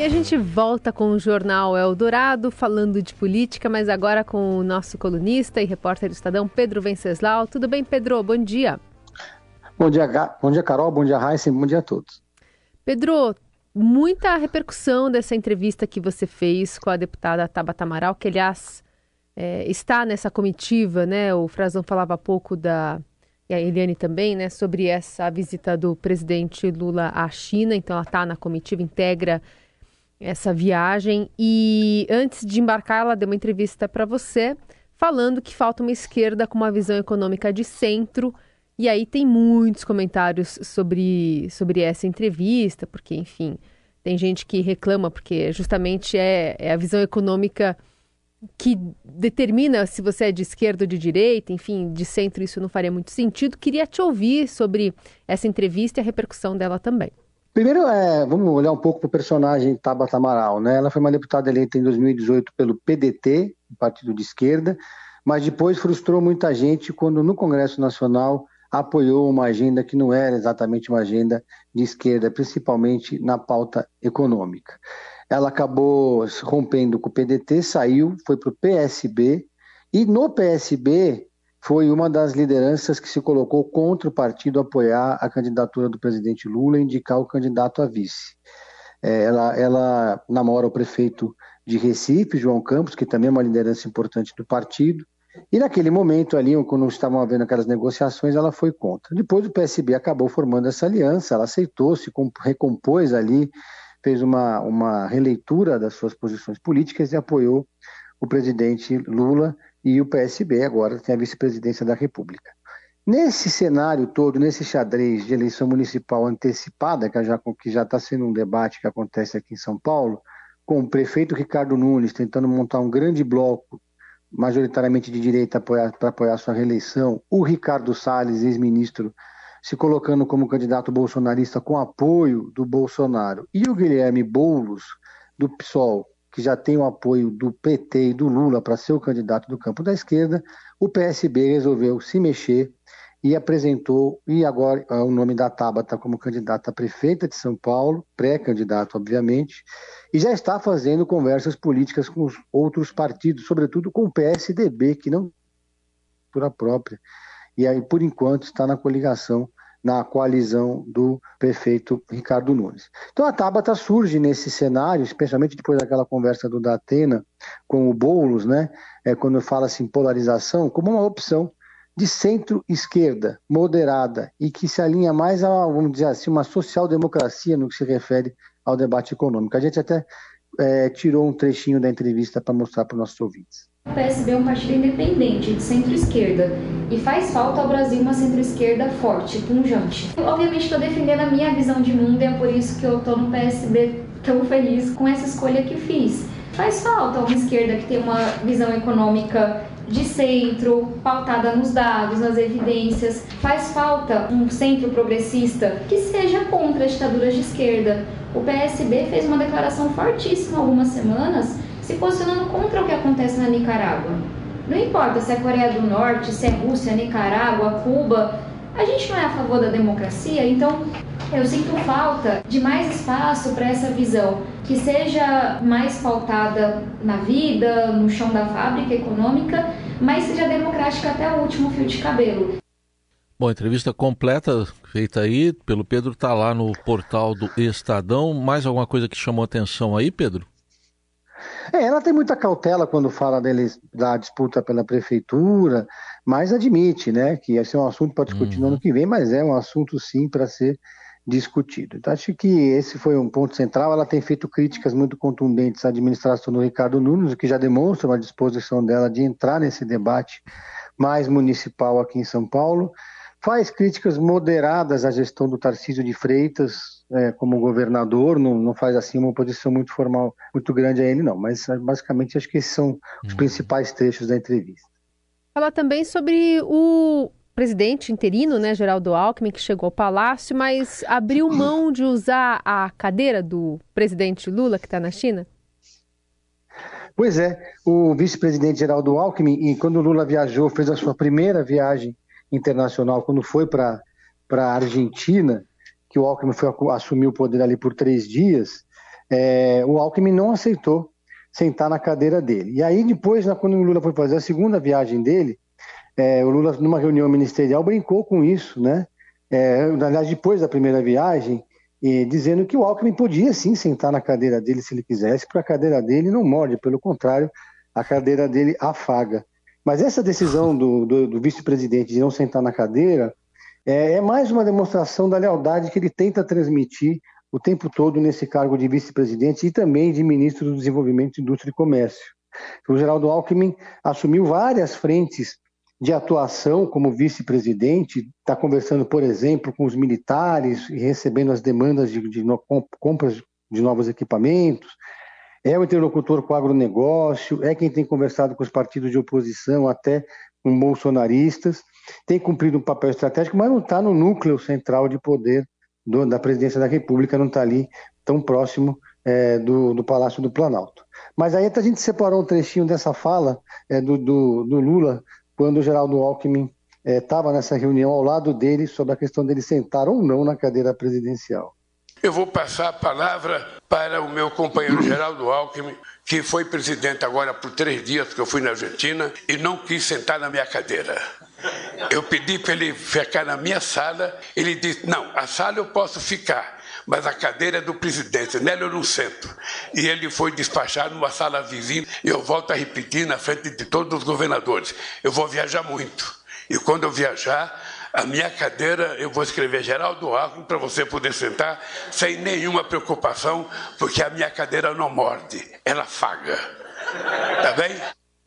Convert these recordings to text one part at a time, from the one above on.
E a gente volta com o jornal Eldorado, falando de política, mas agora com o nosso colunista e repórter do Estadão, Pedro Venceslau. Tudo bem, Pedro? Bom dia. Bom dia, bom dia Carol, bom dia, Raíssa, bom dia a todos. Pedro, muita repercussão dessa entrevista que você fez com a deputada Tabata Amaral, que, aliás, é, está nessa comitiva, né? O Frazão falava há pouco da e a Eliane também, né, sobre essa visita do presidente Lula à China. Então, ela está na comitiva, integra essa viagem. E antes de embarcar, ela deu uma entrevista para você, falando que falta uma esquerda com uma visão econômica de centro. E aí tem muitos comentários sobre, sobre essa entrevista, porque, enfim, tem gente que reclama, porque justamente é, é a visão econômica que determina se você é de esquerda ou de direita, enfim, de centro isso não faria muito sentido. Queria te ouvir sobre essa entrevista e a repercussão dela também. Primeiro, é, vamos olhar um pouco para o personagem Tabata Amaral. Né? Ela foi uma deputada eleita em 2018 pelo PDT, partido de esquerda, mas depois frustrou muita gente quando no Congresso Nacional apoiou uma agenda que não era exatamente uma agenda de esquerda, principalmente na pauta econômica. Ela acabou rompendo com o PDT, saiu, foi para o PSB, e no PSB foi uma das lideranças que se colocou contra o partido apoiar a candidatura do presidente Lula e indicar o candidato a vice. É, ela, ela namora o prefeito de Recife, João Campos, que também é uma liderança importante do partido, e naquele momento ali, quando estavam havendo aquelas negociações, ela foi contra. Depois o PSB acabou formando essa aliança, ela aceitou, se recompôs ali fez uma, uma releitura das suas posições políticas e apoiou o presidente Lula e o PSB, agora tem a vice-presidência da República. Nesse cenário todo, nesse xadrez de eleição municipal antecipada, que já que já está sendo um debate que acontece aqui em São Paulo, com o prefeito Ricardo Nunes tentando montar um grande bloco, majoritariamente de direita, para apoiar sua reeleição, o Ricardo Salles, ex-ministro se colocando como candidato bolsonarista com apoio do Bolsonaro, e o Guilherme Boulos, do PSOL, que já tem o apoio do PT e do Lula para ser o candidato do campo da esquerda, o PSB resolveu se mexer e apresentou, e agora é o nome da Tabata como candidata a prefeita de São Paulo, pré-candidato, obviamente, e já está fazendo conversas políticas com os outros partidos, sobretudo com o PSDB, que não por a própria e aí, por enquanto, está na coligação, na coalizão do prefeito Ricardo Nunes. Então a Tabata surge nesse cenário, especialmente depois daquela conversa do Datena com o Boulos, né, é, quando fala-se em polarização, como uma opção de centro-esquerda, moderada, e que se alinha mais a, vamos dizer assim, uma social-democracia no que se refere ao debate econômico. A gente até é, tirou um trechinho da entrevista para mostrar para os nossos ouvintes. O PSB é um partido independente, de centro-esquerda, e faz falta ao Brasil uma centro-esquerda forte, punjante. Eu, obviamente estou defendendo a minha visão de mundo e é por isso que eu estou no PSB tão feliz com essa escolha que fiz. Faz falta uma esquerda que tem uma visão econômica de centro, pautada nos dados, nas evidências. Faz falta um centro progressista que seja contra as ditaduras de esquerda. O PSB fez uma declaração fortíssima algumas semanas se posicionando contra o que acontece na Nicarágua. Não importa se é Coreia do Norte, se é Rússia, Nicarágua, Cuba, a gente não é a favor da democracia, então eu sinto falta de mais espaço para essa visão que seja mais pautada na vida, no chão da fábrica econômica, mas seja democrática até o último fio de cabelo. Bom, entrevista completa feita aí pelo Pedro, está lá no portal do Estadão. Mais alguma coisa que chamou atenção aí, Pedro? É, ela tem muita cautela quando fala deles, da disputa pela prefeitura, mas admite, né, que esse é um assunto para discutir uhum. no ano uhum. que vem, mas é um assunto sim para ser discutido. Então, acho que esse foi um ponto central. Ela tem feito críticas muito contundentes à administração do Ricardo Nunes, o que já demonstra uma disposição dela de entrar nesse debate mais municipal aqui em São Paulo. Faz críticas moderadas à gestão do Tarcísio de Freitas, é, como governador, não, não faz assim uma posição muito formal, muito grande a ele, não. Mas basicamente acho que esses são os uhum. principais trechos da entrevista. Fala também sobre o presidente interino, né, Geraldo Alckmin, que chegou ao palácio, mas abriu mão de usar a cadeira do presidente Lula, que está na China? Pois é, o vice-presidente Geraldo Alckmin, e quando o Lula viajou, fez a sua primeira viagem internacional, quando foi para a Argentina, que o Alckmin foi assumir o poder ali por três dias, é, o Alckmin não aceitou sentar na cadeira dele. E aí depois, quando o Lula foi fazer a segunda viagem dele, é, o Lula, numa reunião ministerial, brincou com isso, né? É, depois da primeira viagem, e dizendo que o Alckmin podia sim sentar na cadeira dele se ele quisesse, porque a cadeira dele não morde, pelo contrário, a cadeira dele afaga. Mas essa decisão do, do, do vice-presidente de não sentar na cadeira é, é, mais uma demonstração da lealdade que ele tenta transmitir o tempo todo nesse cargo de vice-presidente e também de ministro do Desenvolvimento, Indústria e Comércio. O Geraldo Alckmin assumiu várias frentes de atuação como vice-presidente, está conversando, por exemplo, com os militares e recebendo as demandas de, de no, compras de novos equipamentos, é o interlocutor com o agronegócio, é quem tem conversado com os partidos de oposição, até com bolsonaristas, tem cumprido um papel estratégico, mas não está no núcleo central de poder do, da presidência da República, não está ali tão próximo é, do, do, Palácio do Planalto. Mas aí a gente separou um trechinho dessa fala é, do, do, Lula quando o Geraldo Alckmin estava é, nessa reunião ao lado dele sobre a questão dele sentar ou não na cadeira presidencial. Eu vou passar a palavra para o meu companheiro Geraldo Alckmin, que foi presidente agora por três dias que eu fui na Argentina e não quis sentar na minha cadeira. Eu pedi para ele ficar na minha sala, ele disse: Não, a sala eu posso ficar, mas a cadeira é do presidente, nela eu não sento. E ele foi despachado numa sala vizinha, e eu volto a repetir na frente de todos os governadores: eu vou viajar muito. E quando eu viajar, a minha cadeira eu vou escrever Geraldo Alckmin para você poder sentar sem nenhuma preocupação, porque a minha cadeira não morde, ela faga. Tá bem?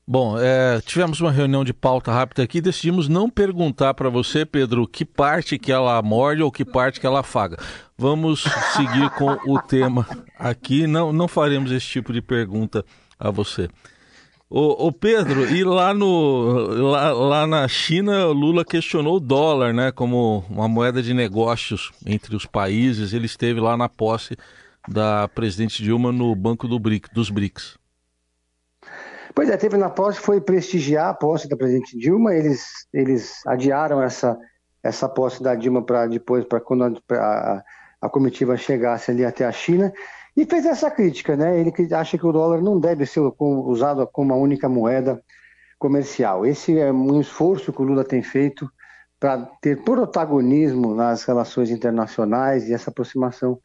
Bom, é, tivemos uma reunião de pauta rápida aqui e decidimos não perguntar para você, Pedro, que parte que ela morde ou que parte que ela afaga. Vamos seguir com o tema aqui. Não, não faremos esse tipo de pergunta a você. Ô, Pedro, e lá, no, lá, lá na China, Lula questionou o dólar né, como uma moeda de negócios entre os países. Ele esteve lá na posse da presidente Dilma no Banco do BRIC, dos BRICS. Pois é, teve na posse, foi prestigiar a posse da presidente Dilma, eles, eles adiaram essa, essa posse da Dilma para depois, para quando a, a, a, comitiva chegasse ali até a China, e fez essa crítica, né? Ele acha que o dólar não deve ser usado como a única moeda comercial. Esse é um esforço que o Lula tem feito para ter protagonismo nas relações internacionais e essa aproximação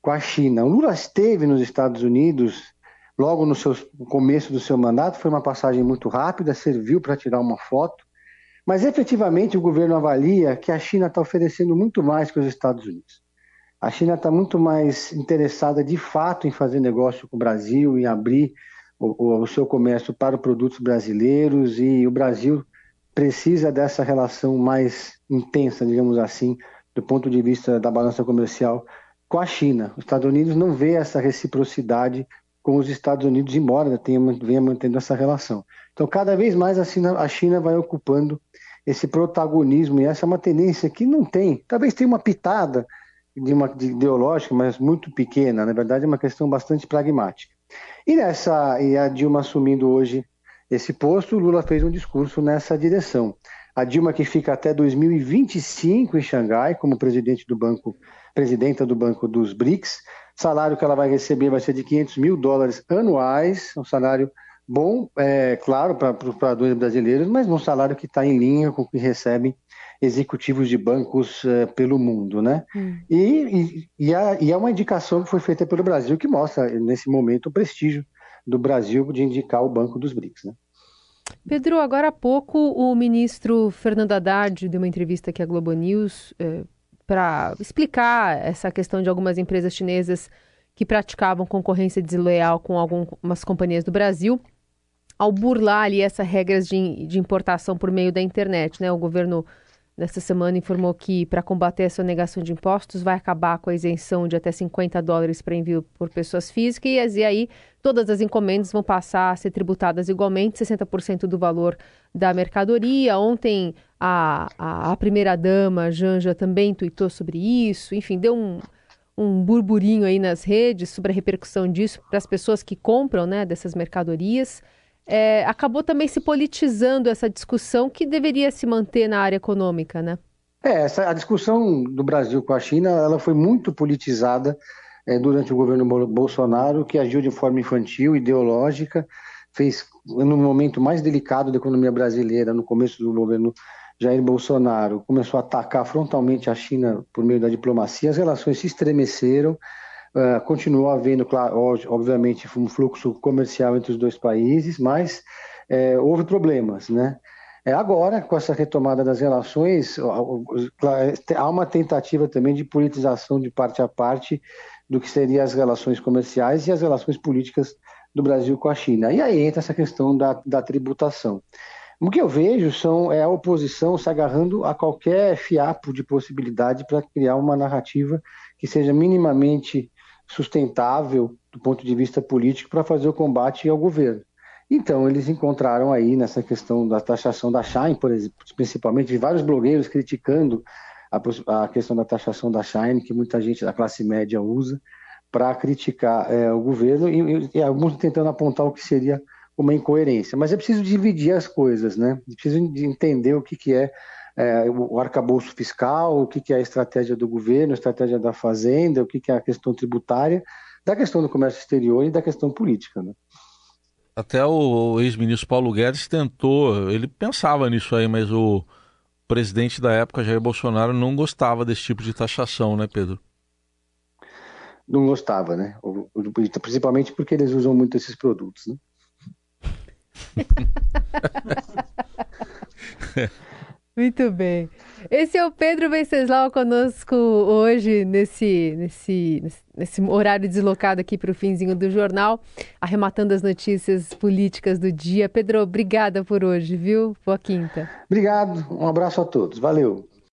com a China. O Lula esteve nos Estados Unidos logo no, seu, no começo do seu mandato, foi uma passagem muito rápida, serviu para tirar uma foto, mas efetivamente o governo avalia que a China está oferecendo muito mais que os Estados Unidos. A China está muito mais interessada de fato em fazer negócio com o Brasil, em abrir o, o seu comércio para produtos brasileiros e o Brasil precisa dessa relação mais intensa, digamos assim, do ponto de vista da balança comercial com a China. Os Estados Unidos não vê essa reciprocidade com os Estados Unidos, embora tenha, venha mantendo essa relação. Então, cada vez mais a China, a China vai ocupando esse protagonismo, e essa é uma tendência que não tem, talvez tenha uma pitada de uma de ideológica, mas muito pequena, na verdade é uma questão bastante pragmática. E nessa e a Dilma assumindo hoje esse posto, o Lula fez um discurso nessa direção. A Dilma que fica até 2025 em Xangai como presidente do banco, presidenta do banco dos BRICS, salário que ela vai receber vai ser de 500 mil dólares anuais, um salário bom, é, claro, para os operadores brasileiros, mas um salário que está em linha com o que recebem executivos de bancos é, pelo mundo, né? Hum. E, e, e, a, e é uma indicação que foi feita pelo Brasil que mostra, nesse momento, o prestígio do Brasil de indicar o Banco dos BRICS, né? Pedro, agora há pouco o ministro Fernando Haddad deu uma entrevista aqui à Globo News, é, para explicar essa questão de algumas empresas chinesas que praticavam concorrência desleal com algumas companhias do Brasil, ao burlar ali essas regras de, de importação por meio da internet. Né? O governo, nesta semana, informou que, para combater essa negação de impostos, vai acabar com a isenção de até 50 dólares para envio por pessoas físicas, e aí todas as encomendas vão passar a ser tributadas igualmente, 60% do valor da mercadoria. Ontem, a, a, a primeira-dama, Janja, também tuitou sobre isso, enfim, deu um, um burburinho aí nas redes sobre a repercussão disso para as pessoas que compram né, dessas mercadorias. É, acabou também se politizando essa discussão que deveria se manter na área econômica, né? É, essa, a discussão do Brasil com a China ela foi muito politizada é, durante o governo Bolsonaro, que agiu de forma infantil, ideológica, fez no momento mais delicado da economia brasileira, no começo do governo Jair Bolsonaro, começou a atacar frontalmente a China por meio da diplomacia, as relações se estremeceram, uh, continuou havendo, claro, obviamente, um fluxo comercial entre os dois países, mas é, houve problemas, né? É, agora, com essa retomada das relações, há uma tentativa também de politização de parte a parte do que seriam as relações comerciais e as relações políticas do Brasil com a China. E aí entra essa questão da, da tributação. O que eu vejo são, é a oposição se agarrando a qualquer fiapo de possibilidade para criar uma narrativa que seja minimamente sustentável do ponto de vista político para fazer o combate ao governo. Então, eles encontraram aí nessa questão da taxação da Shine, por exemplo, principalmente vários blogueiros criticando a, a, questão da taxação da Shine, que muita gente da classe média usa para criticar é, o governo e, e, alguns tentando apontar o que seria uma incoerência. Mas é preciso dividir as coisas, né? É preciso entender o que, que é, é o arcabouço fiscal, o que, que é a estratégia do governo, a estratégia da fazenda, o que, que é a questão tributária, da questão do comércio exterior e da questão política, né? Até o ex-ministro Paulo Guedes tentou, ele pensava nisso aí, mas o presidente da época, Jair Bolsonaro, não gostava desse tipo de taxação, né, Pedro? Não gostava, né? Principalmente porque eles usam muito esses produtos, né? Muito bem. Esse é o Pedro Venceslau conosco hoje, nesse, nesse, nesse horário deslocado aqui para o finzinho do jornal, arrematando as notícias políticas do dia. Pedro, obrigada por hoje, viu? Boa quinta. Obrigado, um abraço a todos. Valeu.